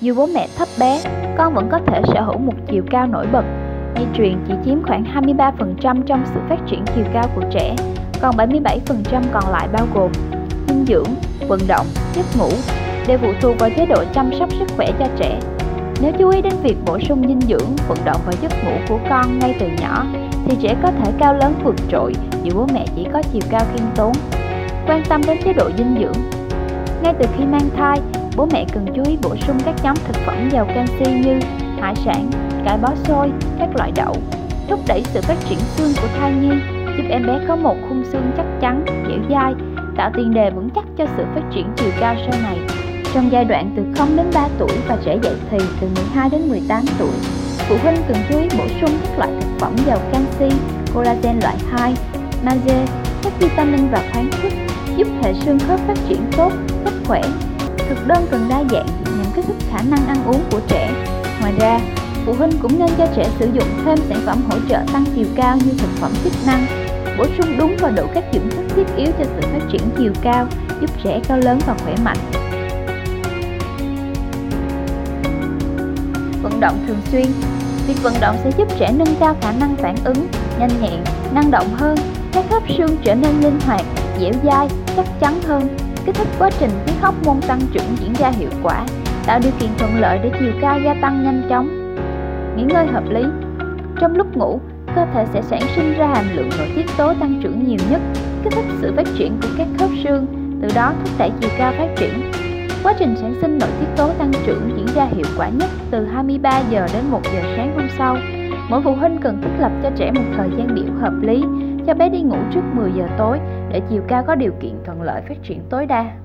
Dù bố mẹ thấp bé, con vẫn có thể sở hữu một chiều cao nổi bật. Di truyền chỉ chiếm khoảng 23% trong sự phát triển chiều cao của trẻ, còn 77% còn lại bao gồm dinh dưỡng, vận động, giấc ngủ đều phụ thuộc vào chế độ chăm sóc sức khỏe cho trẻ. Nếu chú ý đến việc bổ sung dinh dưỡng, vận động và giấc ngủ của con ngay từ nhỏ, thì trẻ có thể cao lớn vượt trội dù bố mẹ chỉ có chiều cao khiêm tốn. Quan tâm đến chế độ dinh dưỡng Ngay từ khi mang thai, bố mẹ cần chú ý bổ sung các nhóm thực phẩm giàu canxi như hải sản, cải bó xôi, các loại đậu, thúc đẩy sự phát triển xương của thai nhi, giúp em bé có một khung xương chắc chắn, dẻo dai, tạo tiền đề vững chắc cho sự phát triển chiều cao sau này. Trong giai đoạn từ 0 đến 3 tuổi và trẻ dậy thì từ 12 đến 18 tuổi, phụ huynh cần chú ý bổ sung các loại thực phẩm giàu canxi, collagen loại 2, magie, các vitamin và khoáng chất giúp hệ xương khớp phát triển tốt, sức khỏe. Thực đơn cần đa dạng nhằm kích thích khả năng ăn uống của trẻ. Ngoài ra, phụ huynh cũng nên cho trẻ sử dụng thêm sản phẩm hỗ trợ tăng chiều cao như thực phẩm chức năng, bổ sung đúng và đủ các dưỡng chất thiết yếu cho sự phát triển chiều cao, giúp trẻ cao lớn và khỏe mạnh. Vận động thường xuyên Việc vận động sẽ giúp trẻ nâng cao khả năng phản ứng, nhanh nhẹn, năng động hơn, các khớp xương trở nên linh hoạt, dẻo dai, chắc chắn hơn, kích thích quá trình tiết môn tăng trưởng diễn ra hiệu quả, tạo điều kiện thuận lợi để chiều cao gia tăng nhanh chóng. Nghỉ ngơi hợp lý Trong lúc ngủ, cơ thể sẽ sản sinh ra hàm lượng nội tiết tố tăng trưởng nhiều nhất, kích thích sự phát triển của các khớp xương, từ đó thúc đẩy chiều cao phát triển. Quá trình sản sinh nội tiết tố tăng trưởng diễn ra hiệu quả nhất từ 23 giờ đến 1 giờ sáng hôm sau. Mỗi phụ huynh cần thiết lập cho trẻ một thời gian biểu hợp lý cho bé đi ngủ trước 10 giờ tối để chiều cao có điều kiện thuận lợi phát triển tối đa.